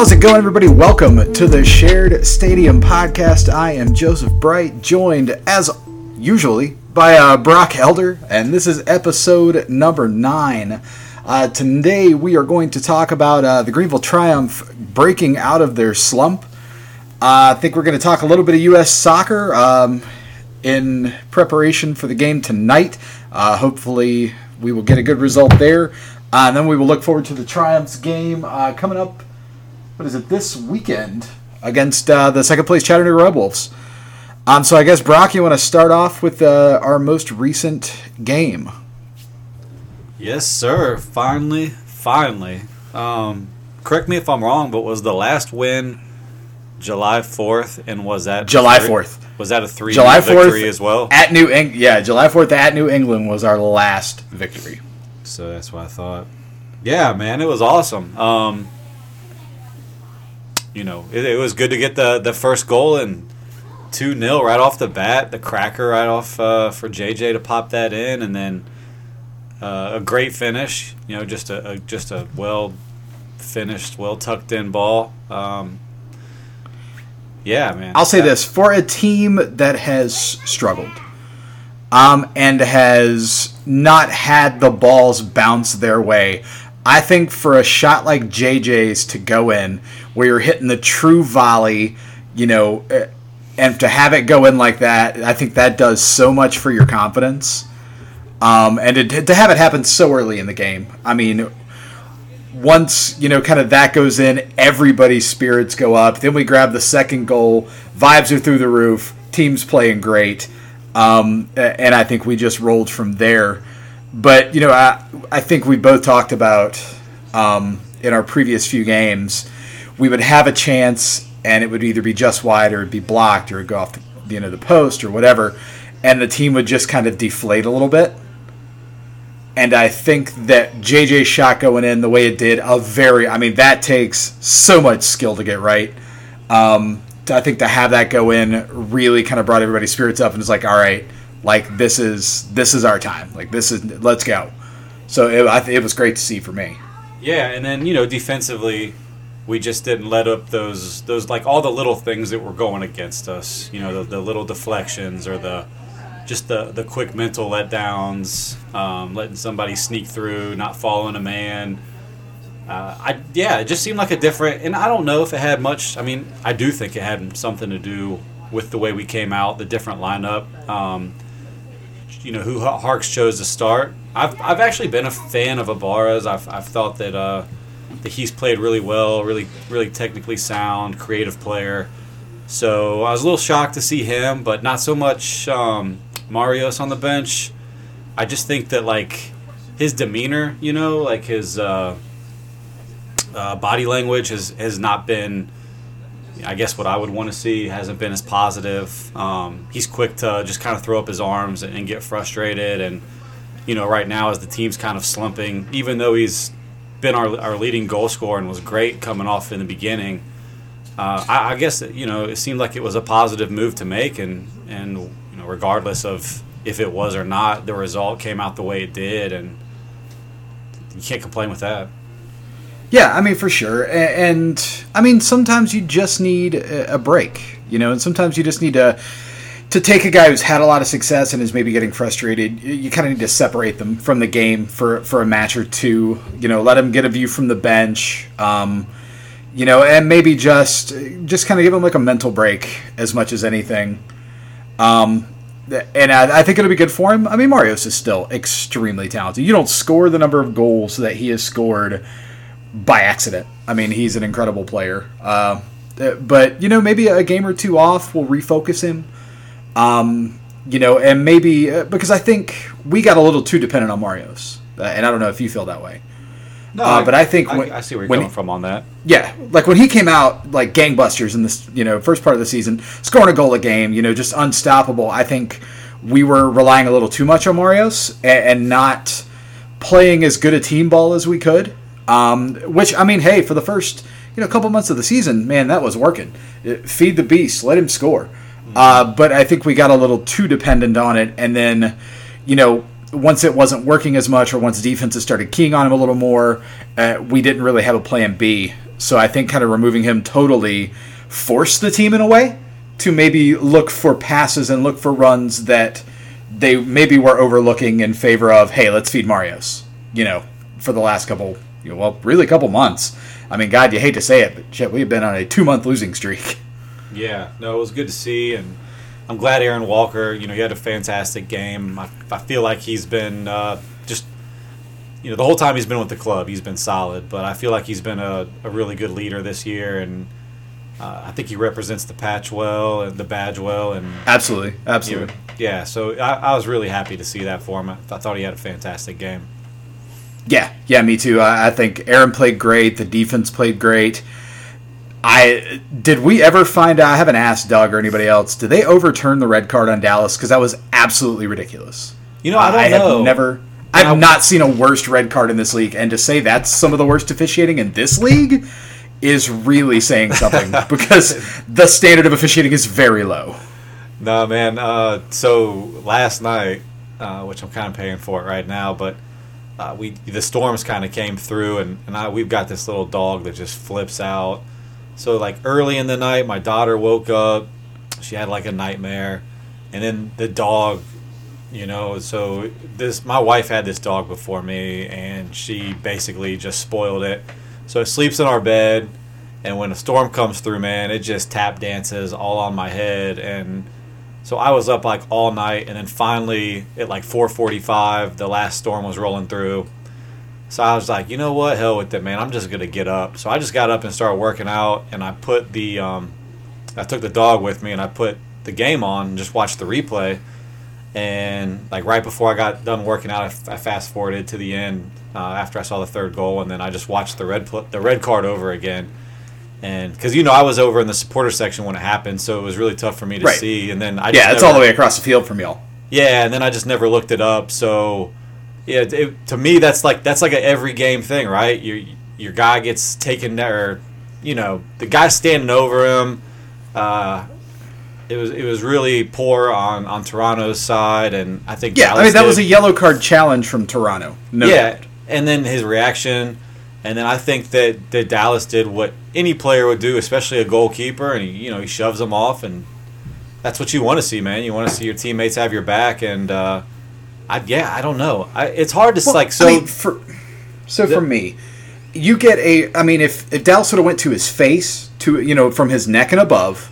How's it going, everybody? Welcome to the Shared Stadium podcast. I am Joseph Bright, joined as usually by uh, Brock Elder, and this is episode number nine. Uh, today, we are going to talk about uh, the Greenville Triumph breaking out of their slump. Uh, I think we're going to talk a little bit of U.S. soccer um, in preparation for the game tonight. Uh, hopefully, we will get a good result there. Uh, and then we will look forward to the Triumphs game coming up. What is it this weekend against uh, the second place Chattanooga Red Wolves? Um, so I guess Brock, you want to start off with uh, our most recent game? Yes, sir. Finally, finally. Um, correct me if I'm wrong, but was the last win July 4th, and was that July three- 4th. Was that a three July victory fourth as well? at New Eng- Yeah, July fourth at New England was our last victory. So that's what I thought. Yeah, man, it was awesome. Um, you know, it, it was good to get the the first goal and two 0 right off the bat. The cracker right off uh, for JJ to pop that in, and then uh, a great finish. You know, just a, a just a well finished, well tucked in ball. Um, yeah, man. I'll say this for a team that has struggled um, and has not had the balls bounce their way. I think for a shot like JJ's to go in, where you're hitting the true volley, you know, eh, and to have it go in like that, I think that does so much for your confidence. Um, and to, to have it happen so early in the game, I mean, once you know kind of that goes in everybody's spirits go up then we grab the second goal vibes are through the roof team's playing great um, and i think we just rolled from there but you know i, I think we both talked about um, in our previous few games we would have a chance and it would either be just wide or it'd be blocked or it'd go off the, end of the post or whatever and the team would just kind of deflate a little bit and I think that JJ's shot going in the way it did, a very, I mean, that takes so much skill to get right. Um, I think to have that go in really kind of brought everybody's spirits up and it's like, all right, like this is this is our time, like this is let's go. So it, it was great to see for me. Yeah, and then you know defensively, we just didn't let up those those like all the little things that were going against us. You know, the, the little deflections or the just the the quick mental letdowns, um, letting somebody sneak through, not following a man. Uh, I yeah, it just seemed like a different, and I don't know if it had much. I mean, I do think it had something to do with the way we came out, the different lineup. Um, you know who Harkes chose to start. I've, I've actually been a fan of Ibarra's. I've, I've thought that uh, that he's played really well, really really technically sound, creative player. So I was a little shocked to see him, but not so much um, Marios on the bench. I just think that like his demeanor, you know, like his uh, uh, body language has has not been. I guess what I would want to see hasn't been as positive. Um, he's quick to just kind of throw up his arms and, and get frustrated. And, you know, right now, as the team's kind of slumping, even though he's been our, our leading goal scorer and was great coming off in the beginning, uh, I, I guess, you know, it seemed like it was a positive move to make. And, and, you know, regardless of if it was or not, the result came out the way it did. And you can't complain with that. Yeah, I mean for sure, A- and I mean sometimes you just need a break, you know, and sometimes you just need to to take a guy who's had a lot of success and is maybe getting frustrated. You, you kind of need to separate them from the game for for a match or two, you know, let him get a view from the bench, um, you know, and maybe just just kind of give him like a mental break as much as anything. Um, and I, I think it'll be good for him. I mean, Marios is still extremely talented. You don't score the number of goals that he has scored by accident. I mean, he's an incredible player. Uh, but you know, maybe a game or two off will refocus him. Um, you know, and maybe uh, because I think we got a little too dependent on Mario's, uh, and I don't know if you feel that way. No, Uh, but I think I, when- I see where you're when- coming from on that. Yeah, like when he came out like gangbusters in this, you know, first part of the season, scoring a goal a game, you know, just unstoppable. I think we were relying a little too much on Marios and, and not playing as good a team ball as we could. Um, which I mean, hey, for the first you know couple months of the season, man, that was working. Uh, Feed the beast, let him score. Uh, but I think we got a little too dependent on it, and then you know once it wasn't working as much, or once defenses started keying on him a little more, uh, we didn't really have a plan B. So I think kind of removing him totally forced the team in a way to maybe look for passes and look for runs that they maybe were overlooking in favor of, hey, let's feed Marios. You know, for the last couple, you know, well, really a couple months. I mean, God, you hate to say it, but shit, we've been on a two month losing streak. Yeah, no, it was good to see, and I'm glad Aaron Walker. You know, he had a fantastic game. I, I feel like he's been uh, just, you know, the whole time he's been with the club, he's been solid. But I feel like he's been a, a really good leader this year, and uh, I think he represents the patch well and the badge well, and absolutely, absolutely, yeah. So I, I was really happy to see that for him. I, I thought he had a fantastic game. Yeah, yeah, me too. I, I think Aaron played great. The defense played great. I did we ever find out? I haven't asked Doug or anybody else. Did they overturn the red card on Dallas? Because that was absolutely ridiculous. You know, I don't I know. never. I have not seen a worst red card in this league, and to say that's some of the worst officiating in this league is really saying something because the standard of officiating is very low. No, man. Uh, so last night, uh, which I'm kind of paying for it right now, but uh, we the storms kind of came through, and, and I, we've got this little dog that just flips out. So like early in the night, my daughter woke up. She had like a nightmare, and then the dog, you know. So this my wife had this dog before me, and she basically just spoiled it. So it sleeps in our bed, and when a storm comes through, man, it just tap dances all on my head, and so I was up like all night, and then finally at like 4:45, the last storm was rolling through. So I was like, you know what, hell with it, man. I'm just gonna get up. So I just got up and started working out, and I put the, um, I took the dog with me, and I put the game on and just watched the replay. And like right before I got done working out, I, f- I fast forwarded to the end uh, after I saw the third goal, and then I just watched the red pl- the red card over again. And because you know I was over in the supporter section when it happened, so it was really tough for me to Right. see. And then I Yeah, it's never- all the way across the field from y'all. yeah, and then I just never looked it up. So, yeah, it, to me that's like that's like a every game thing, right? Your your guy gets taken there, you know, the guy standing over him. Uh, it was it was really poor on on Toronto's side, and I think Yeah, I mean that did- was a yellow card challenge from Toronto. No yeah, doubt. and then his reaction, and then I think that, that Dallas did what any player would do, especially a goalkeeper, and he, you know he shoves him off, and that's what you want to see, man. You want to see your teammates have your back, and uh, I yeah, I don't know, I, it's hard to Well, like so. I mean, for so The- for me, you get a. I mean, if if Dallas would have went to his face, to you know, from his neck and above,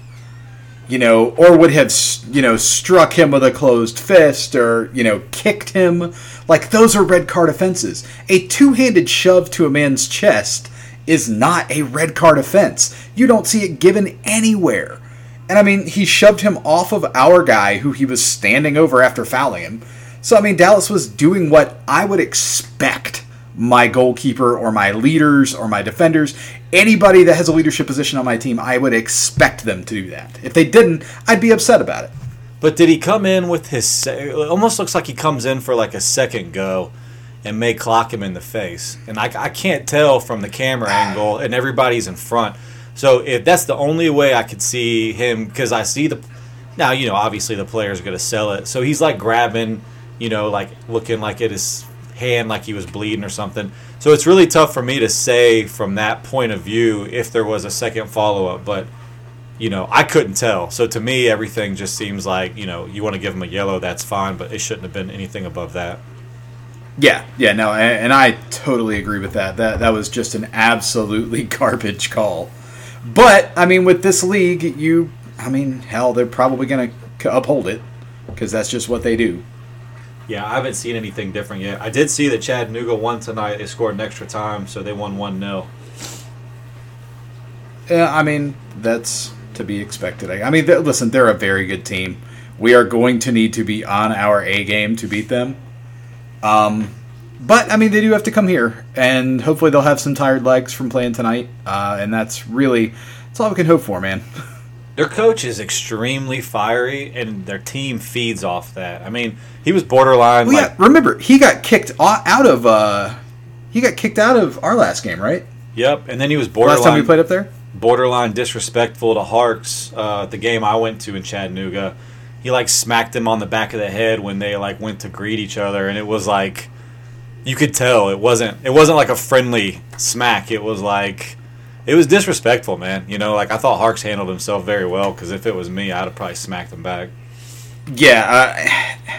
you know, or would have you know struck him with a closed fist, or you know, kicked him, like those are red card offenses. A two-handed shove to a man's chest is not a red card offense. You don't see it given anywhere. And I mean, he shoved him off of our guy who he was standing over after fouling him. So, I mean, Dallas was doing what I would expect my goalkeeper or my leaders or my defenders, anybody that has a leadership position on my team, I would expect them to do that. If they didn't, I'd be upset about it. But did he come in with his? It almost looks like he comes in for like a second go, and may clock him in the face. And I, I can't tell from the camera angle, and everybody's in front. So if that's the only way I could see him, because I see the now you know obviously the player's are going to sell it. So he's like grabbing, you know, like looking like at his hand like he was bleeding or something. So it's really tough for me to say from that point of view if there was a second follow up, but you know, I couldn't tell. So to me, everything just seems like, you know, you want to give him a yellow, that's fine, but it shouldn't have been anything above that. Yeah, yeah, no, a- and I totally agree with that. That that was just an absolutely garbage call. But I mean, with this league, you, I mean, hell, they're probably going to uphold it because that's just what they do. Yeah, I haven't seen anything different yet. I did see that Chattanooga won tonight. They scored an extra time, so they won 1 0. Yeah, I mean, that's to be expected. I mean, listen, they're a very good team. We are going to need to be on our A game to beat them. Um, but I mean, they do have to come here, and hopefully they'll have some tired legs from playing tonight. Uh, and that's really that's all we can hope for, man. Their coach is extremely fiery, and their team feeds off that. I mean, he was borderline. Well, like, yeah, remember he got kicked out of uh, he got kicked out of our last game, right? Yep, and then he was borderline. Last time we played up there. borderline disrespectful to Harkes. Uh, the game I went to in Chattanooga, he like smacked him on the back of the head when they like went to greet each other, and it was like you could tell it wasn't it wasn't like a friendly smack. It was like it was disrespectful, man. You know, like I thought Harkes handled himself very well because if it was me, I'd have probably smacked him back. Yeah, uh,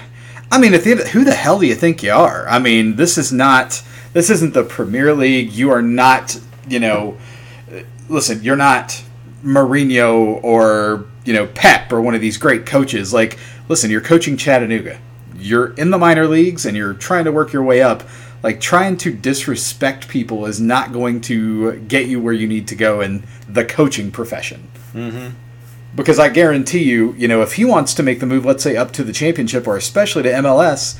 I mean, at the end, who the hell do you think you are? I mean, this is not, this isn't the Premier League. You are not, you know, listen, you're not Mourinho or you know Pep or one of these great coaches. Like, listen, you're coaching Chattanooga. You're in the minor leagues and you're trying to work your way up like trying to disrespect people is not going to get you where you need to go in the coaching profession. Mm-hmm. Because I guarantee you, you know, if he wants to make the move, let's say up to the championship or especially to MLS,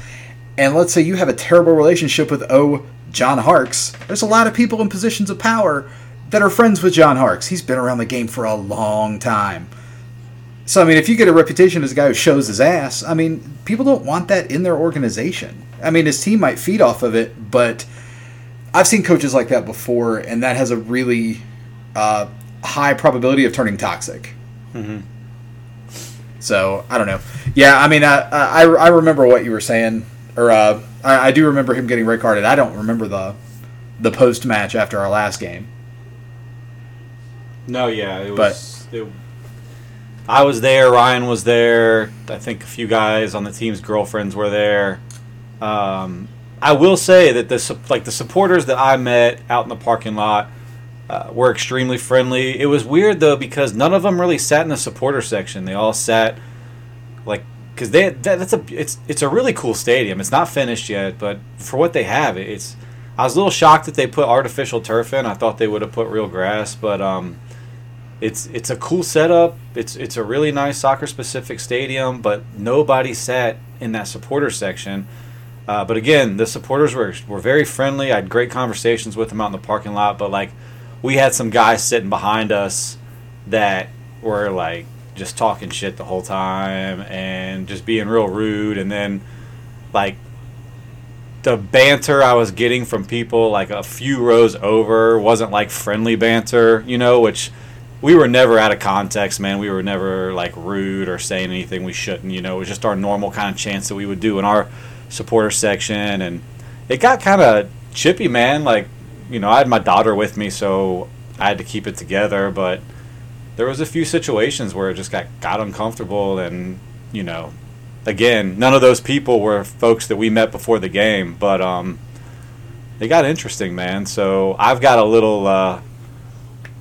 and let's say you have a terrible relationship with oh John Harkes, there's a lot of people in positions of power that are friends with John Harkes. He's been around the game for a long time. So I mean, if you get a reputation as a guy who shows his ass, I mean, people don't want that in their organization. I mean, his team might feed off of it, but I've seen coaches like that before, and that has a really uh, high probability of turning toxic. Mm-hmm. So I don't know. Yeah, I mean, I I, I remember what you were saying, or uh, I, I do remember him getting red carded. I don't remember the the post match after our last game. No, yeah, it was. But, it, I was there. Ryan was there. I think a few guys on the team's girlfriends were there. Um, I will say that the like the supporters that I met out in the parking lot uh, were extremely friendly. It was weird though because none of them really sat in the supporter section. They all sat like because they that, that's a it's it's a really cool stadium. It's not finished yet, but for what they have, it's. I was a little shocked that they put artificial turf in. I thought they would have put real grass, but um, it's it's a cool setup. It's it's a really nice soccer specific stadium, but nobody sat in that supporter section. Uh, but again, the supporters were were very friendly. I had great conversations with them out in the parking lot. But like, we had some guys sitting behind us that were like just talking shit the whole time and just being real rude. And then like the banter I was getting from people like a few rows over wasn't like friendly banter, you know, which we were never out of context, man. We were never like rude or saying anything we shouldn't, you know. It was just our normal kind of chance that we would do in our supporter section, and it got kind of chippy, man. Like, you know, I had my daughter with me, so I had to keep it together. But there was a few situations where it just got got uncomfortable, and you know, again, none of those people were folks that we met before the game, but um, they got interesting, man. So I've got a little. Uh,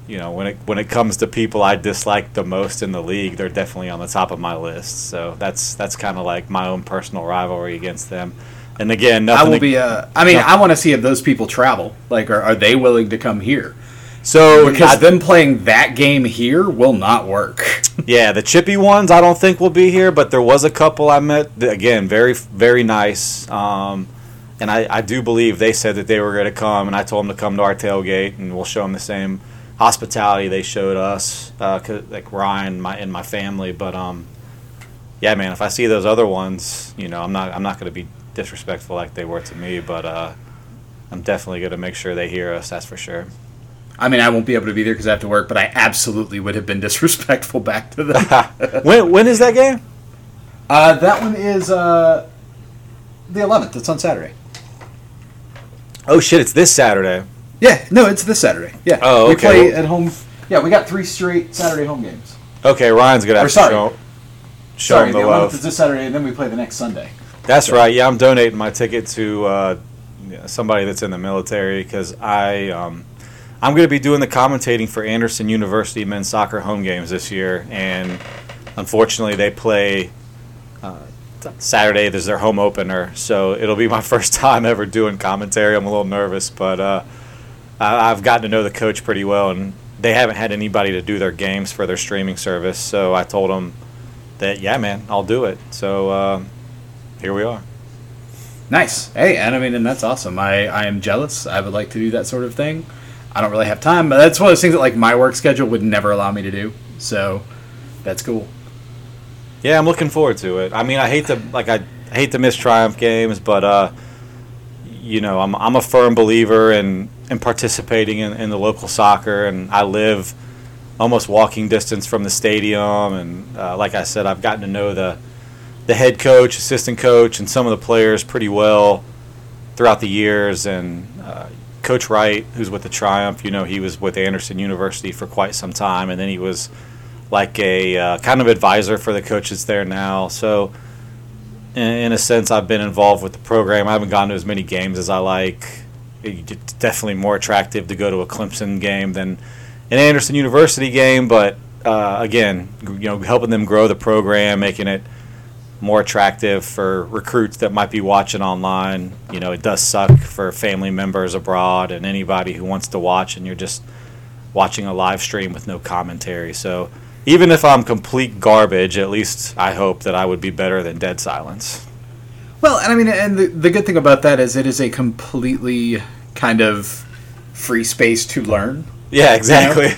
you know, when it when it comes to people I dislike the most in the league, they're definitely on the top of my list. So that's that's kind of like my own personal rivalry against them. And again, I will be. Uh, I mean, I want to see if those people travel. Like, are, are they willing to come here? So because I, them playing that game here will not work. yeah, the chippy ones I don't think will be here, but there was a couple I met. Again, very very nice. Um, and I, I do believe they said that they were going to come, and I told them to come to our tailgate, and we'll show them the same hospitality they showed us, uh, like Ryan, my and my family. But um, yeah, man, if I see those other ones, you know, I'm not I'm not going to be disrespectful like they were to me, but uh, I'm definitely going to make sure they hear us. That's for sure. I mean, I won't be able to be there because I have to work, but I absolutely would have been disrespectful back to them. when when is that game? Uh, that one is uh, the 11th. It's on Saturday. Oh shit! It's this Saturday. Yeah, no, it's this Saturday. Yeah. Oh, okay. We play at home. Yeah, we got three straight Saturday home games. Okay, Ryan's gonna have or, sorry. to show, show sorry, the, the love. Is this Saturday, and then we play the next Sunday. That's so. right. Yeah, I'm donating my ticket to uh, somebody that's in the military because I um, I'm going to be doing the commentating for Anderson University men's soccer home games this year, and unfortunately they play. Uh, Saturday there's their home opener, so it'll be my first time ever doing commentary. I'm a little nervous, but uh, I've gotten to know the coach pretty well, and they haven't had anybody to do their games for their streaming service. So I told them that, yeah, man, I'll do it. So uh, here we are. Nice. Hey, and I mean, and that's awesome. I, I am jealous. I would like to do that sort of thing. I don't really have time, but that's one of those things that like my work schedule would never allow me to do. So that's cool. Yeah, I'm looking forward to it. I mean, I hate to like I hate to miss Triumph games, but uh, you know, I'm I'm a firm believer in in participating in, in the local soccer, and I live almost walking distance from the stadium. And uh, like I said, I've gotten to know the the head coach, assistant coach, and some of the players pretty well throughout the years. And uh, Coach Wright, who's with the Triumph, you know, he was with Anderson University for quite some time, and then he was like a uh, kind of advisor for the coaches there now. So, in, a sense, I've been involved with the program. I haven't gone to as many games as I like. It's definitely more attractive to go to a Clemson game than an Anderson University game, but uh, again, you know, helping them grow the program, making it more attractive for recruits that might be watching online. You know, it does suck for family members abroad and anybody who wants to watch, and you're just watching a live stream with no commentary. So even if I'm complete garbage, at least I hope that I would be better than dead silence. Well, and I mean, and the, the good thing about that is it is a completely kind of free space to learn. Yeah, exactly. You know?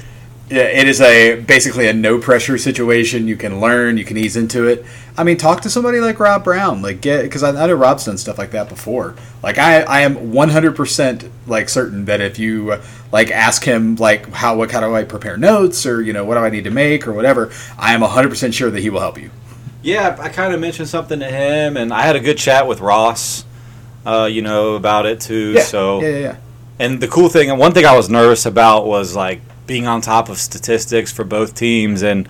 Yeah, it is a basically a no pressure situation. You can learn, you can ease into it. I mean, talk to somebody like Rob Brown, like get because I, I, know Rob's done stuff like that before. Like I, I am one hundred percent like certain that if you like ask him like how what how do I prepare notes or you know what do I need to make or whatever, I am hundred percent sure that he will help you. Yeah, I kind of mentioned something to him, and I had a good chat with Ross, uh, you know, about it too. Yeah. So yeah, yeah, yeah. And the cool thing, and one thing I was nervous about was like being on top of statistics for both teams. And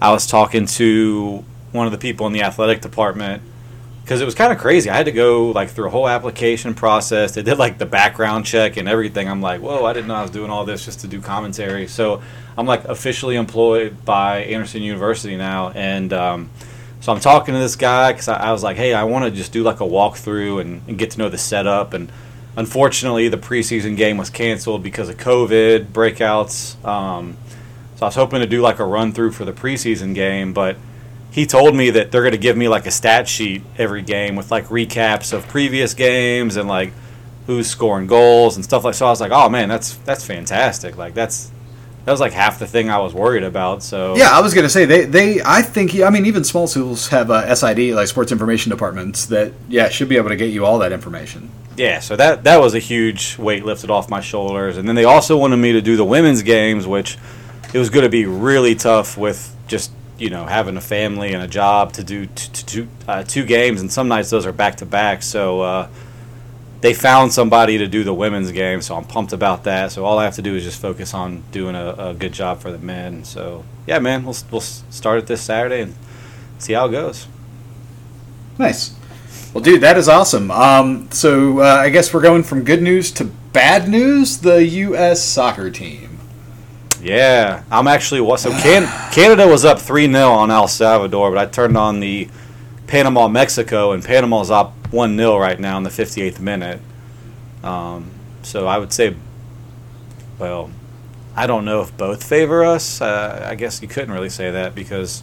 I was talking to one of the people in the athletic department because it was kind of crazy. I had to go like through a whole application process. They did like the background check and everything. I'm like, whoa, I didn't know I was doing all this just to do commentary. So I'm like officially employed by Anderson University now, and um, so I'm talking to this guy because I, I, was like, hey, I want to just do like a walkthrough and, and get to know the setup and Unfortunately, the preseason game was canceled because of COVID breakouts. Um, so I was hoping to do like a run through for the preseason game, but he told me that they're going to give me like a stat sheet every game with like recaps of previous games and like who's scoring goals and stuff like. So I was like, oh man, that's that's fantastic. Like that's that was like half the thing I was worried about. So yeah, I was gonna say they they I think I mean even small schools have uh, SID like sports information departments that yeah should be able to get you all that information yeah, so that that was a huge weight lifted off my shoulders. And then they also wanted me to do the women's games, which it was going to be really tough with just you know having a family and a job to do t- t- two, uh, two games, and some nights those are back to back. So uh, they found somebody to do the women's game, so I'm pumped about that. So all I have to do is just focus on doing a, a good job for the men. So yeah, man, we'll we'll start it this Saturday and see how it goes. Nice. Well, dude, that is awesome. Um, so uh, I guess we're going from good news to bad news. The U.S. soccer team. Yeah, I'm actually so Can- Canada was up three 0 on El Salvador, but I turned on the Panama Mexico, and Panama's up one 0 right now in the 58th minute. Um, so I would say, well, I don't know if both favor us. Uh, I guess you couldn't really say that because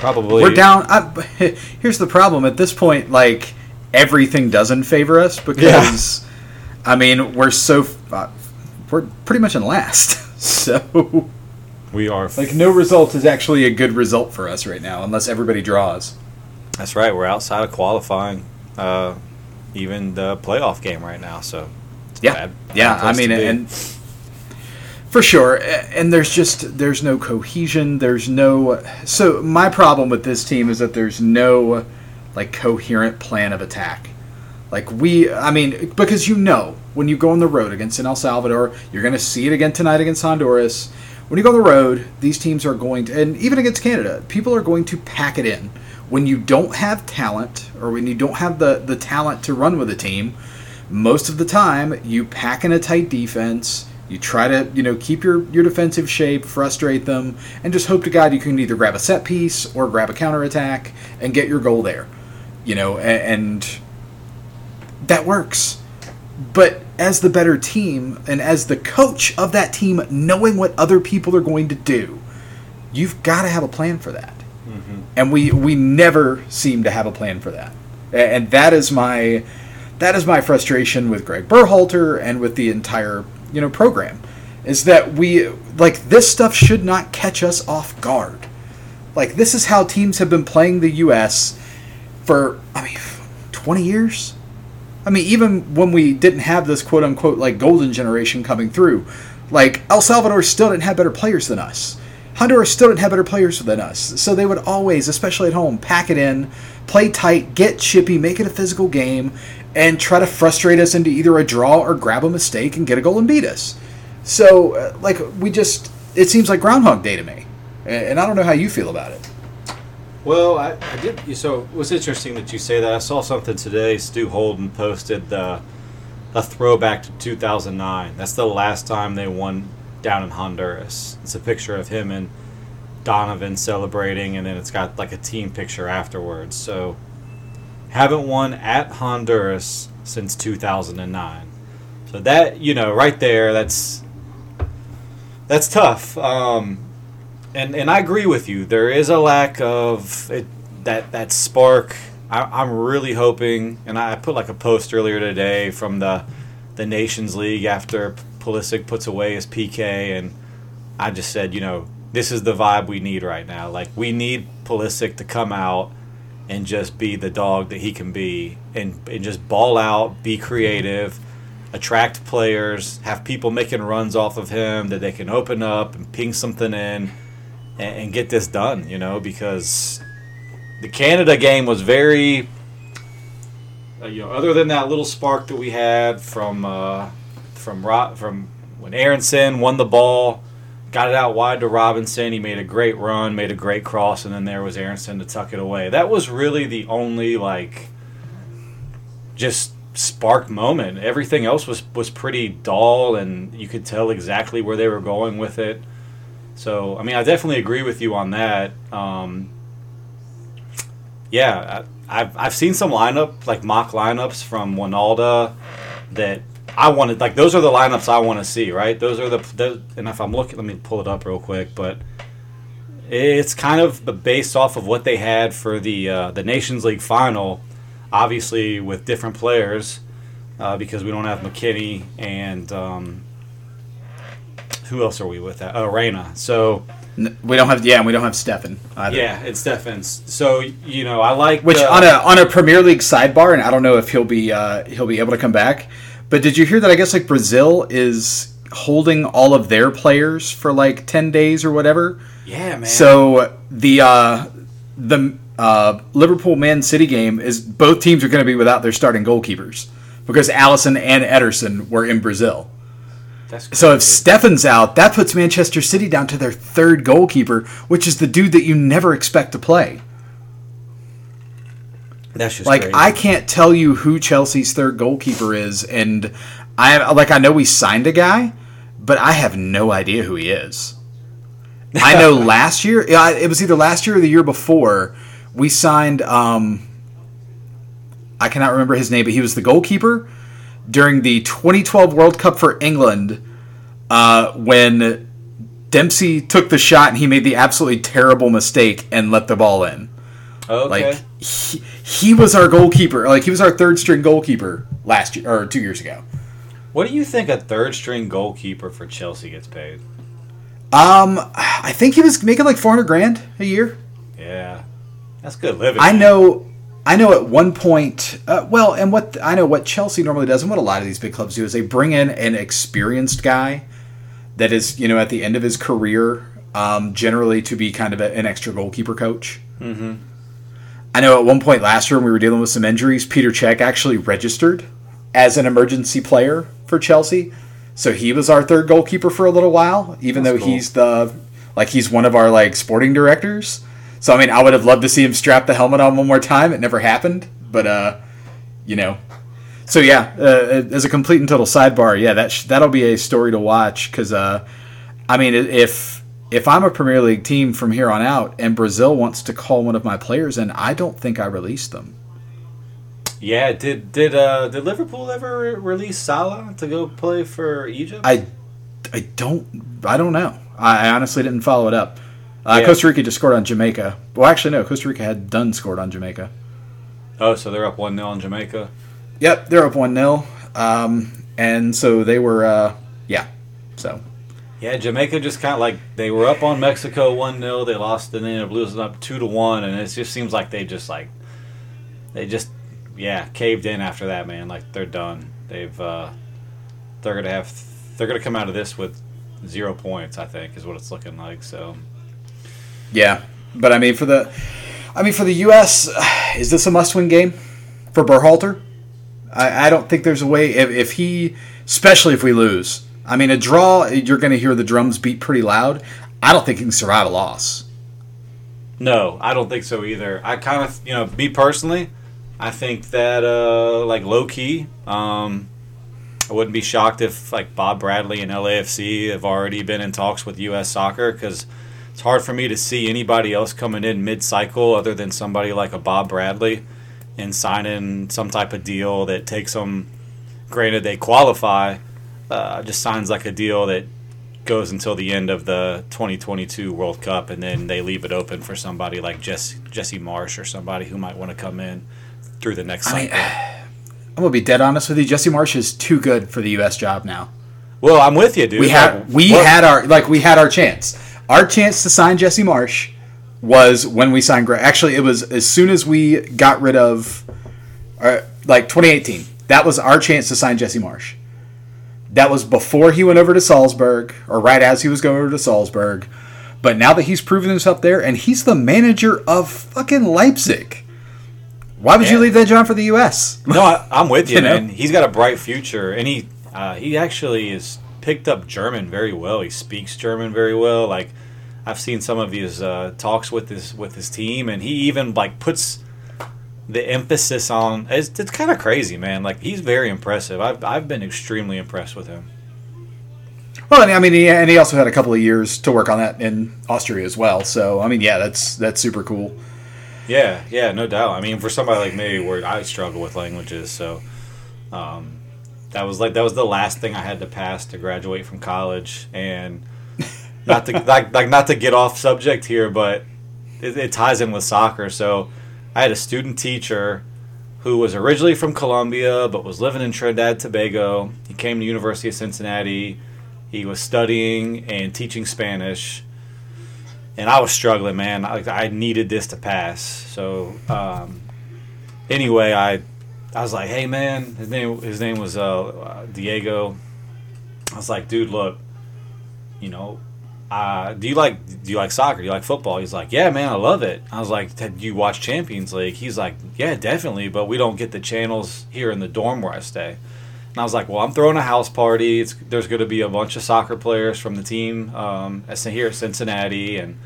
Probably. We're down. I, here's the problem. At this point, like everything doesn't favor us because, yeah. I mean, we're so uh, we're pretty much in last. So we are like no result is actually a good result for us right now, unless everybody draws. That's right. We're outside of qualifying, uh, even the playoff game right now. So yeah, bad, bad yeah. I mean, and for sure and there's just there's no cohesion there's no so my problem with this team is that there's no like coherent plan of attack like we i mean because you know when you go on the road against el salvador you're going to see it again tonight against honduras when you go on the road these teams are going to and even against canada people are going to pack it in when you don't have talent or when you don't have the the talent to run with a team most of the time you pack in a tight defense you try to, you know, keep your, your defensive shape, frustrate them, and just hope to God you can either grab a set piece or grab a counterattack and get your goal there. You know, and, and that works. But as the better team and as the coach of that team, knowing what other people are going to do, you've got to have a plan for that. Mm-hmm. And we we never seem to have a plan for that. And that is my that is my frustration with Greg Berhalter and with the entire you know program is that we like this stuff should not catch us off guard. Like this is how teams have been playing the U.S. for I mean, twenty years. I mean, even when we didn't have this quote unquote like golden generation coming through, like El Salvador still didn't have better players than us. Honduras still didn't have better players than us. So they would always, especially at home, pack it in, play tight, get chippy, make it a physical game, and try to frustrate us into either a draw or grab a mistake and get a goal and beat us. So, uh, like, we just, it seems like Groundhog Day to me. And I don't know how you feel about it. Well, I, I did. So it was interesting that you say that. I saw something today. Stu Holden posted the, a throwback to 2009. That's the last time they won down in Honduras. It's a picture of him and Donovan celebrating, and then it's got like a team picture afterwards. So haven't won at Honduras since 2009. So that you know, right there, that's that's tough. Um, and and I agree with you. There is a lack of it, that that spark. I, am really hoping, and I put like a post earlier today from the the Nations League after Pulisic puts away his PK, and I just said, you know, this is the vibe we need right now. Like we need Pulisic to come out and just be the dog that he can be, and and just ball out, be creative attract players, have people making runs off of him that they can open up and ping something in and, and get this done, you know, because the Canada game was very, uh, you know, other than that little spark that we had from uh, from from when Aaronson won the ball, got it out wide to Robinson. He made a great run, made a great cross, and then there was Aaronson to tuck it away. That was really the only like just spark moment. Everything else was was pretty dull, and you could tell exactly where they were going with it. So, I mean, I definitely agree with you on that. Um, yeah, I, have I've seen some lineup like mock lineups from Wynalda that I wanted. Like those are the lineups I want to see. Right? Those are the, the and if I'm looking, let me pull it up real quick. But it's kind of based off of what they had for the uh, the Nations League final. Obviously, with different players, uh, because we don't have McKennie and um, who else are we with? That? Oh, Reyna. So we don't have yeah, we don't have Steffen. Either. Yeah, it's Steffen's. So you know, I like which on a on a Premier League sidebar, and I don't know if he'll be uh, he'll be able to come back. But did you hear that? I guess like Brazil is holding all of their players for like ten days or whatever. Yeah, man. So the uh, the uh, Liverpool Man City game is both teams are going to be without their starting goalkeepers because Alisson and Ederson were in Brazil. So if Steffen's out, that puts Manchester City down to their third goalkeeper, which is the dude that you never expect to play. That's just like crazy. I can't tell you who Chelsea's third goalkeeper is, and I like I know we signed a guy, but I have no idea who he is. I know last year it was either last year or the year before we signed. Um, I cannot remember his name, but he was the goalkeeper during the 2012 World Cup for England uh, when Dempsey took the shot and he made the absolutely terrible mistake and let the ball in. Okay. Like he, he was our goalkeeper. Like he was our third string goalkeeper last year or two years ago. What do you think a third string goalkeeper for Chelsea gets paid? Um, I think he was making like 400 grand a year. Yeah, that's good living. I know. I know at one point, uh, well, and what I know what Chelsea normally does, and what a lot of these big clubs do, is they bring in an experienced guy that is, you know, at the end of his career, um, generally to be kind of a, an extra goalkeeper coach. Mm-hmm. I know at one point last year when we were dealing with some injuries, Peter Cech actually registered as an emergency player for Chelsea, so he was our third goalkeeper for a little while, even That's though cool. he's the like he's one of our like sporting directors. So I mean, I would have loved to see him strap the helmet on one more time. It never happened, but uh, you know. So yeah, uh, as a complete and total sidebar, yeah, that sh- that'll be a story to watch because uh, I mean, if if I'm a Premier League team from here on out and Brazil wants to call one of my players and I don't think I release them. Yeah, did did uh, did Liverpool ever release Salah to go play for Egypt? I, I don't I don't know. I honestly didn't follow it up. Uh, yeah. Costa Rica just scored on Jamaica. Well, actually, no. Costa Rica had done scored on Jamaica. Oh, so they're up 1 0 on Jamaica? Yep, they're up 1 0. Um, and so they were, uh, yeah. So. Yeah, Jamaica just kind of like they were up on Mexico 1 0. They lost and then ended up losing up 2 to 1. And it just seems like they just, like, they just, yeah, caved in after that, man. Like, they're done. They've, uh, they're going to have, they're going to come out of this with zero points, I think, is what it's looking like. So. Yeah, but I mean for the, I mean for the U.S., is this a must-win game for Berhalter? I, I don't think there's a way if, if he, especially if we lose. I mean, a draw, you're going to hear the drums beat pretty loud. I don't think he can survive a loss. No, I don't think so either. I kind of, you know, me personally, I think that uh, like low key, um, I wouldn't be shocked if like Bob Bradley and LAFC have already been in talks with U.S. Soccer because it's hard for me to see anybody else coming in mid-cycle other than somebody like a Bob Bradley and signing some type of deal that takes them. Granted, they qualify, uh, just signs like a deal that goes until the end of the 2022 World Cup, and then they leave it open for somebody like Jesse, Jesse Marsch or somebody who might want to come in through the next I mean, cycle. I'm gonna be dead honest with you. Jesse Marsch is too good for the U.S. job now. well, I'm with you, dude. We had we what- had our like we had our chance. Our chance to sign Jesse Marsch was when we signed Greg. Actually, it was as soon as we got rid of, uh, like 2018. That was our chance to sign Jesse Marsch. That was before he went over to Salzburg, or right as he was going over to Salzburg. But now that he's proven himself there, and he's the manager of fucking Leipzig, why would you leave that job for the U.S.? No, I, I'm with you, You know? man. He's got a bright future, and he uh, he actually has picked up German very well. He speaks German very well. Like I've seen some of his uh, talks with his with his team, and he even like puts the emphasis on. It's, it's kind of crazy, man. Like he's very impressive. I've I've been extremely impressed with him. Well, and I mean, he, and he also had a couple of years to work on that in Austria as well. So, I mean, yeah, that's that's super cool. Yeah, yeah, no doubt. I mean, for somebody like me, where I struggle with languages, so um, that was like that was the last thing I had to pass to graduate from college, and not to like, like not to get off subject here, but it, it ties in with soccer. So I had a student teacher who was originally from Colombia but was living in Trinidad Tobago. He came to University of Cincinnati. He was studying and teaching Spanish and I was struggling, man. I, I needed this to pass. So um, anyway, I I was like, hey, man, his name his name was uh, Diego. I was like, dude, look, you know, uh, do you like do you like soccer? Do you like football? He's like, yeah, man, I love it. I was like, do you watch Champions League? He's like, yeah, definitely, but we don't get the channels here in the dorm where I stay. And I was like, well, I'm throwing a house party. It's, there's going to be a bunch of soccer players from the team um, here at Cincinnati, and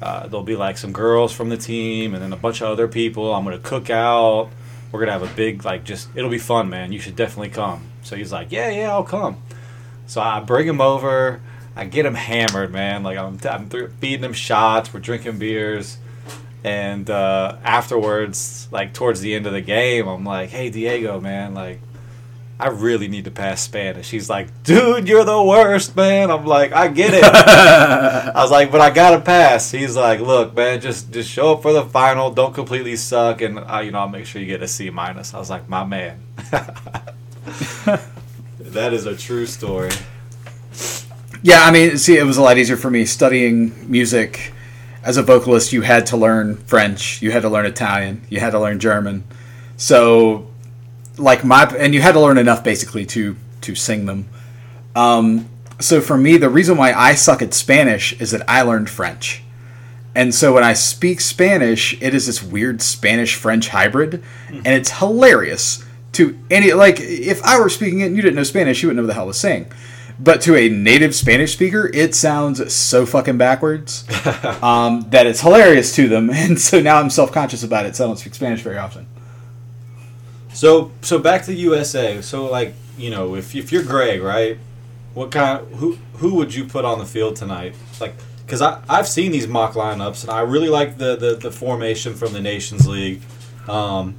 uh, there'll be like some girls from the team, and then a bunch of other people. I'm going to cook out. We're to have a big, like, just, it'll be fun, man. You should definitely come. So he's like, yeah, yeah, I'll come. So I bring him over. I get him hammered, man. Like, I'm, I'm th- feeding him shots. We're drinking beers. And uh, afterwards, like, towards the end of the game, I'm like, hey, Diego, man, like, I really need to pass Spanish. He's like, dude, you're the worst, man. I'm like, I get it. I was like, but I gotta pass. He's like, look, man, just just show up for the final. Don't completely suck, and uh, you know, I'll make sure you get a C minus. I was like, my man. that is a true story. Yeah, I mean, see, it was a lot easier for me studying music. As a vocalist, you had to learn French, you had to learn Italian, you had to learn German. So, like my, and you had to learn enough basically to to sing them. Um, so for me, the reason why I suck at Spanish is that I learned French. And so when I speak Spanish, it is this weird Spanish French hybrid, and it's hilarious to any like if I were speaking it and you didn't know Spanish, you wouldn't know what the hell I was saying. But to a native Spanish speaker, it sounds so fucking backwards um, that it's hilarious to them, and so now I'm self conscious about it, so I don't speak Spanish very often. So so back to the USA. So like you know, if if you're Greg, right? What kind? Of, Who who would you put on the field tonight? Like, because I I've seen these mock lineups and I really like the the, the formation from the Nations League. Um,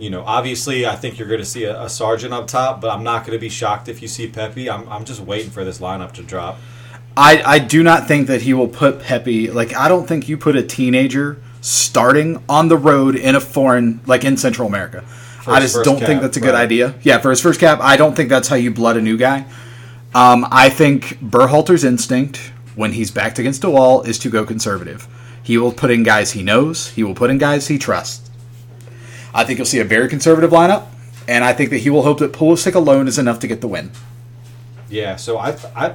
you know, obviously, I think you're going to see a, a Sargent up top, but I'm not going to be shocked if you see Pepi. I'm, I'm just waiting for this lineup to drop. I, I do not think that he will put Pepi like I don't think you put a teenager starting on the road in a foreign like in Central America. I just don't think that's a good right. idea. Yeah, for his first cap, I don't think that's how you blood a new guy. Um, I think Berhalter's instinct when he's backed against a wall is to go conservative. He will put in guys he knows. He will put in guys he trusts. I think you'll see a very conservative lineup, and I think that he will hope that Pulisic alone is enough to get the win. Yeah, so I I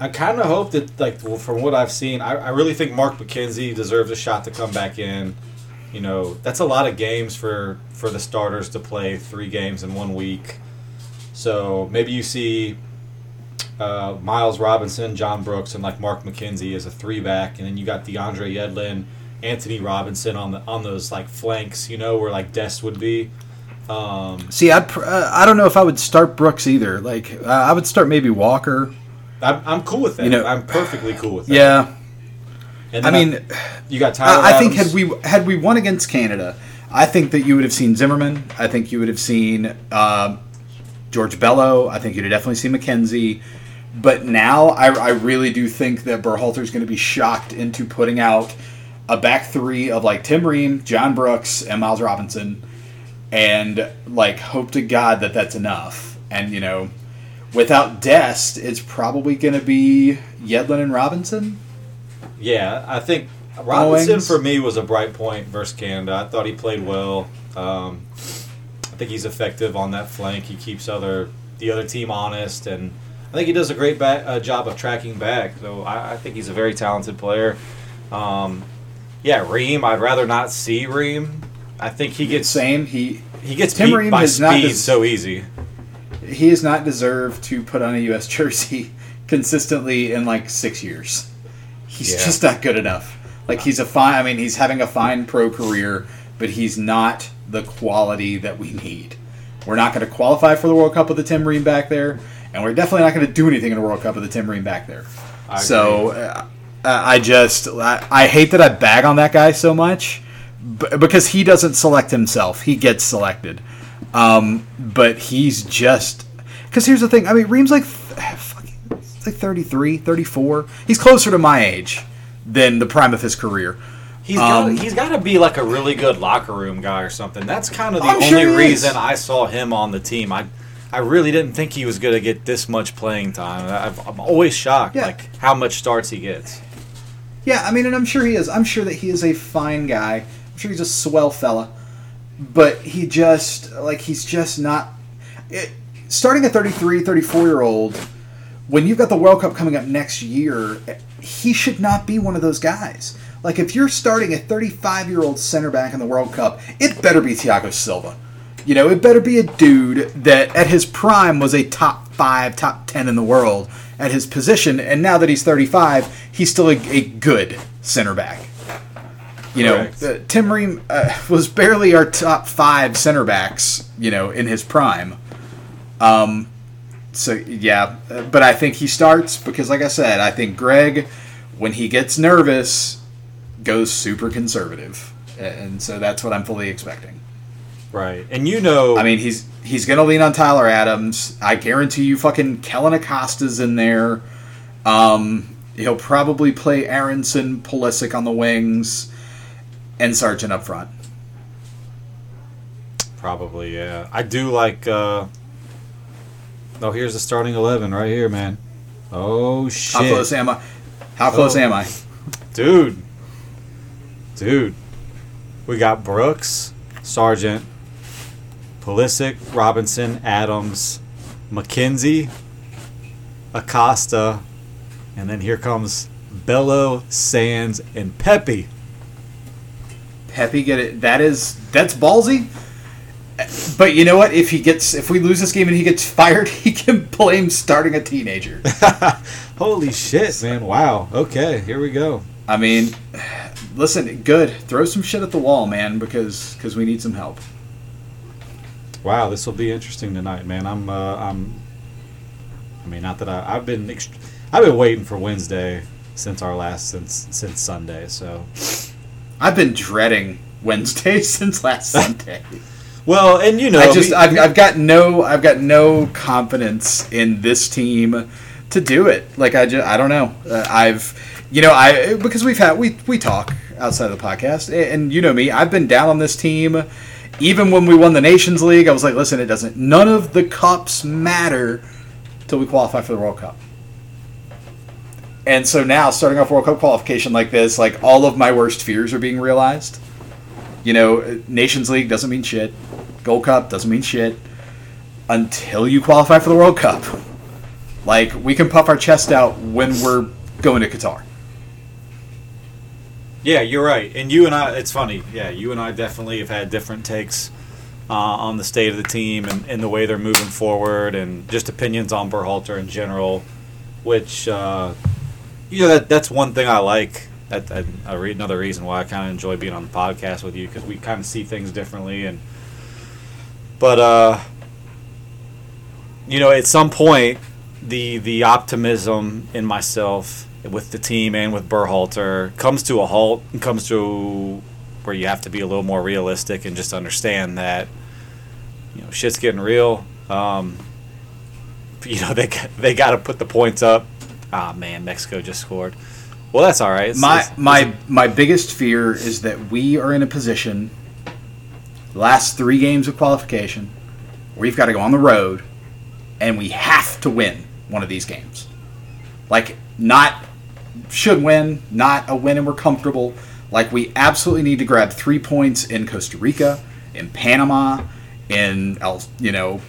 I kind of hope that like well, from what I've seen, I, I really think Mark McKenzie deserves a shot to come back in. You know, that's a lot of games for for the starters to play three games in one week. So maybe you see uh, Miles Robinson, John Brooks, and like Mark McKenzie as a three back, and then you got DeAndre Yedlin, Antonee Robinson on the on those like flanks, you know, where like Dest would be. Um, See, I'd, pr- uh, I don't know if I would start Brooks either. Like, uh, I would start maybe Walker. I'm, I'm cool with that. You know- I'm perfectly cool with that. Yeah, I mean, you got Tyler. I, I think had we had we won against Canada, I think that you would have seen Zimmerman. I think you would have seen um, George Bello. I think you'd have definitely seen McKenzie. But now, I, I really do think that Berhalter is going to be shocked into putting out a back three of like Tim Ream, John Brooks, and Miles Robinson, and like hope to God that that's enough. And you know, without Dest, it's probably going to be Yedlin and Robinson. Yeah, I think Robinson Owings. for me was a bright point versus Canada. I thought he played well. Um, I think he's effective on that flank. He keeps other the other team honest, and I think he does a great back, uh, job of tracking back. So I, I think he's a very talented player. Um, yeah, Ream. I'd rather not see Ream. I think he gets Same. He he gets Tim beat Ream by speed des- so easy. he has not deserved to put on a U.S. jersey consistently in like six years. He's Yeah. just not good enough. Like he's a fine. I mean, he's having a fine pro career, but he's not the quality that we need. We're not going to qualify for the World Cup with the Tim Ream back there, and we're definitely not going to do anything in the World Cup with the Tim Ream back there. I so uh, I just I, I hate that I bag on that guy so much b- because he doesn't select himself; he gets selected. Um, but he's just because here's the thing. I mean, Ream's like th- like 33, 34. He's closer to my age than the prime of his career. He's Um, got he's got to be like a really good locker room guy or something. That's kind of the I'm only sure is. reason I saw him on the team. I I really didn't think he was going to get this much playing time. I've, I'm always shocked Yeah. like how much starts he gets. Yeah, I mean, and I'm sure he is. I'm sure that he is a fine guy. I'm sure he's a swell fella. But he just, like, he's just not. It, starting a 33, 34 year old, when you've got the World Cup coming up next year, he should not be one of those guys. Like, if you're starting a 35 year old center back in the World Cup, it better be Thiago Silva. You know, it better be a dude that at his prime was a top five, top 10 in the world at his position. And now that he's 35, he's still a, a good center back. You know, uh, Tim Ream uh, was barely our top five center backs, you know, in his prime. Um, so yeah, but I think he starts because, like I said, I think Greg, when he gets nervous, goes super conservative, and so that's what I'm fully expecting. Right, and you know, I mean, he's he's gonna lean on Tyler Adams. I guarantee you, fucking Kellyn Acosta's in there. Um, he'll probably play Aaronson, Pulisic on the wings, and Sargent up front. probably yeah. I do like. uh Oh, here's the starting eleven right here, man. Oh shit, How close am I? How close Oh. am I? dude, dude. We got Brooks, Sargent, Pulisic, Robinson, Adams, McKenzie, Acosta, and then here comes Bello, Sands, and Pepi. Pepi get it. That is that's ballsy. But you know what? If he gets, if we lose this game and he gets fired, he can blame starting a teenager. Holy shit, man! Wow. Okay, here we go. I mean, listen, good. Throw some shit at the wall, man, because because we need some help. Wow, this will be interesting tonight, man. I'm, uh, I'm. I mean, not that I, I've been, ext- I've been waiting for Wednesday since our last since since Sunday. So, I've been dreading Wednesday since last Sunday. Well, and you know, I just we- I've, I've got no I've got no confidence in this team to do it. Like I just I don't know. Uh, I've you know I because we've had we we talk outside of the podcast and you know me. I've been down on this team. Even when we won the Nations League, I was like, listen, it doesn't. None of the cups matter till we qualify for the World Cup. And so now, starting off World Cup qualification like this, like all of my worst fears are being realized. You know, Nations League doesn't mean shit. Gold Cup doesn't mean shit until you qualify for the World Cup. Like we can puff our chest out when we're going to Qatar. Yeah, you're right. And you and I, it's funny. Yeah, you and I definitely have had different takes uh, on the state of the team and, and the way they're moving forward, and just opinions on Berhalter in general. Which, uh, you know, that, that's one thing I like. That, that another reason why I kind of enjoy being on the podcast with you because we kind of see things differently. And but uh, you know, at some point, the the optimism in myself with the team and with Berhalter comes to a halt and comes to where you have to be a little more realistic and just understand that you know shit's getting real. Um, you know they they got to put the points up. Ah man, Mexico just scored. Well, that's all right. It's, my it's, my my biggest fear is that we are in a position last three games of qualification we've got to go on the road and we have to win one of these games. Like not should win not a win and we're comfortable. Like we absolutely need to grab three points in costa rica in panama in you know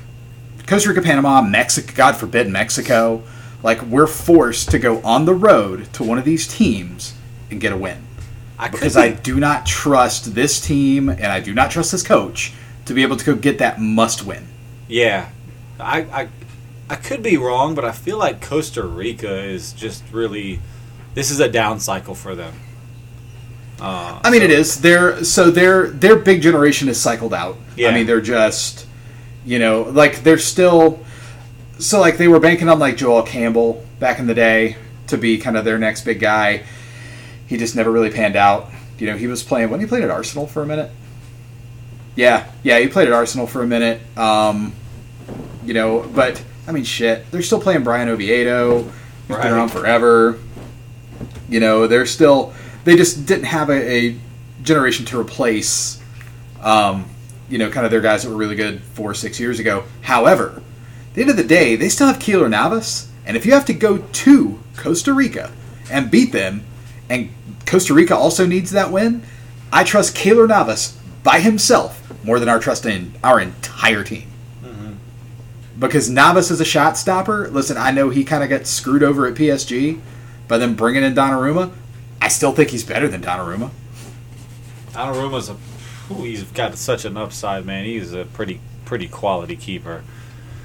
costa rica panama mexico god forbid mexico. Like we're forced to go on the road to one of these teams and get a win I because be- I do not trust this team and I do not trust this coach to be able to go get that must win. Yeah, I, I I could be wrong, but I feel like Costa Rica is just really this is a down cycle for them. Uh, I mean, it is their so their their big generation is cycled out. Yeah. I mean, they're just you know like they're still so like they were banking on like Joel Campbell back in the day to be kind of their next big guy. He just never really panned out. You know, he was playing when he played at Arsenal for a minute. Yeah, yeah, he played at Arsenal for a minute. Um, you know, but I mean, shit, they're still playing Bryan Oviedo. He's Right. been around forever. You know, they're still they just didn't have a, a generation to replace. Um, you know, kind of their guys that were really good four or six years ago. However, at the end of the day, they still have Keylor Navas, and if you have to go to Costa Rica and beat them, and Costa Rica also needs that win, I trust Keylor Navas by himself more than our trust in our entire team. Mm-hmm. Because Navas is a shot stopper. Listen, I know he kind of got screwed over at PSG, by them bringing in Donnarumma, I still think he's better than Donnarumma. Donnarumma's a ooh, he's got such an upside, man. He's a pretty pretty quality keeper.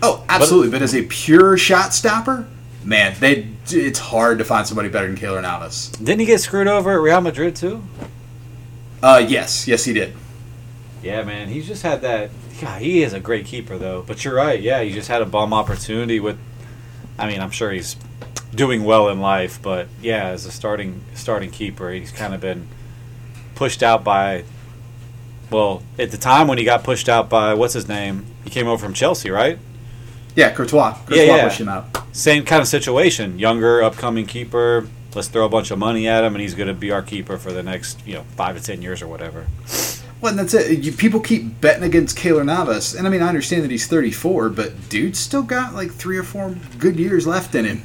Oh, absolutely. But, as a pure shot stopper, man, they it's hard to find somebody better than Keylor Navas. Didn't he get screwed over at Real Madrid too? Uh, yes, yes, he did. Yeah, man. He's just had that. God, he is a great keeper, though. But you're right. Yeah, he just had a bum opportunity with. I mean, I'm sure he's doing well in life, but yeah, as a starting starting keeper, he's kind of been pushed out by. Well, at the time when he got pushed out by what's his name, he came over from Chelsea, right? Yeah, Courtois. Courtois Yeah, yeah. pushed him out. Same kind of situation. Younger, upcoming keeper. Let's throw a bunch of money at him, and he's going to be our keeper for the next, you know, five to ten years or whatever. Well, and that's it. You, people keep betting against Keylor Navas, and I mean, I understand that he's 34, but dude's still got like three or four good years left in him.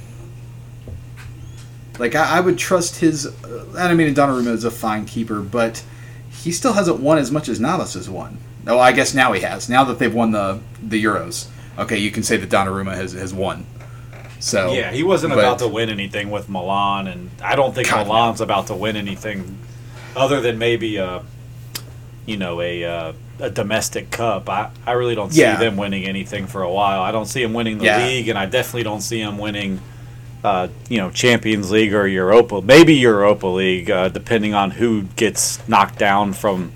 Like I, I would trust his. Uh, and I mean, Donnarumma is a fine keeper, but he still hasn't won as much as Navas has won. Oh, I guess now he has. Now that they've won the the Euros, okay, you can say that Donnarumma has has won. So Yeah, he wasn't but- about to win anything with Milan, and I don't think God, Milan's about to win anything other than maybe a, you know, a uh, a domestic cup. I, I really don't see Yeah. them winning anything for a while. I don't see them winning the Yeah. league, and I definitely don't see them winning, uh, you know, Champions League or Europa, maybe Europa League, uh, depending on who gets knocked down from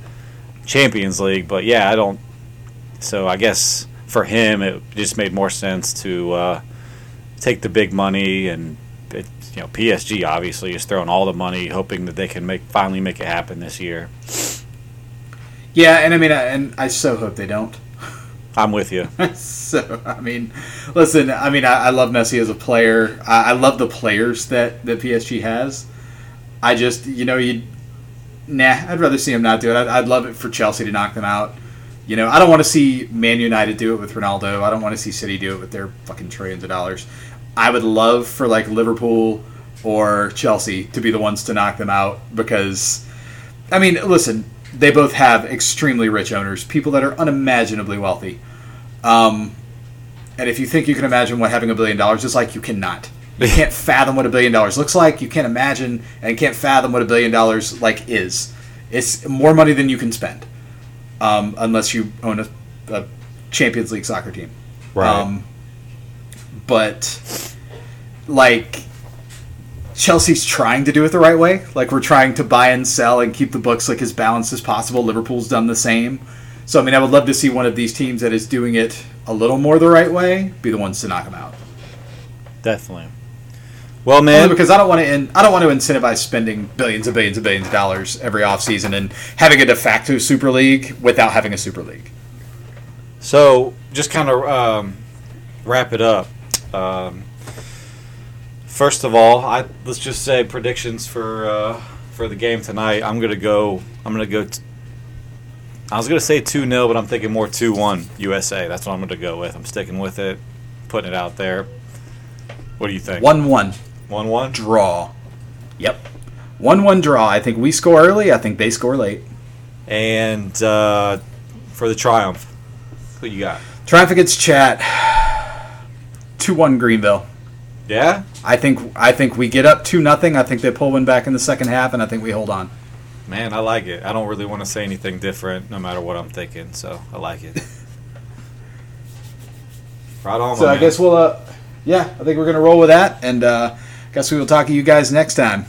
Champions League. But yeah, I don't. So I guess for him, it just made more sense to. Uh, take the big money and it, you know PSG obviously is throwing all the money hoping that they can make finally make it happen this year. Yeah, and I mean, I, and I so hope they don't. I'm with you. so I mean, listen. I mean, I, I love Messi as a player. I, I love the players that that PSG has. I just, you know, you, nah. I'd rather see him not do it. I'd, I'd love it for Chelsea to knock them out. You know, I don't want to see Man United do it with Ronaldo. I don't want to see City do it with their fucking trillions of dollars. I would love for like Liverpool or Chelsea to be the ones to knock them out because, I mean, listen, they both have extremely rich owners, people that are unimaginably wealthy. Um, and if you think you can imagine what having a billion dollars is like, you cannot. You can't fathom what a billion dollars looks like. You can't imagine and can't fathom what a billion dollars like is. It's more money than you can spend, um, unless you own a, a Champions League soccer team. Right. Um, but like Chelsea's trying to do it the right way. Like we're trying to buy and sell and keep the books like as balanced as possible. Liverpool's done the same. So I mean, I would love to see one of these teams that is doing it a little more the right way be the ones to knock them out. Definitely. Well, Only man, because I don't want to. In, I don't want to incentivize spending billions and billions and billions of dollars every offseason and having a de facto Super League without having a Super League. So, just kind of um, wrap it up. Um, first of all, I let's just say predictions for uh, for the game tonight. I'm gonna go. I'm gonna go. T- I was gonna say two 0 but I'm thinking more two one USA. That's what I'm gonna go with. I'm sticking with it, putting it out there. What do you think? One one one one. draw. Yep. One one draw. I think we score early. I think they score late. And uh, for the triumph, who you got? Triumph against Chat. Two one Greenville. Yeah. I think I think we get up two nothing. I think they pull one back in the second half, and I think we hold on. Man, I like it. I don't really want to say anything different, no matter what I'm thinking. So I like it. right on. So I man. guess we'll. Uh, yeah, I think we're gonna roll with that, and uh, guess we will talk to you guys next time.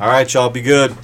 All right, y'all. Be good.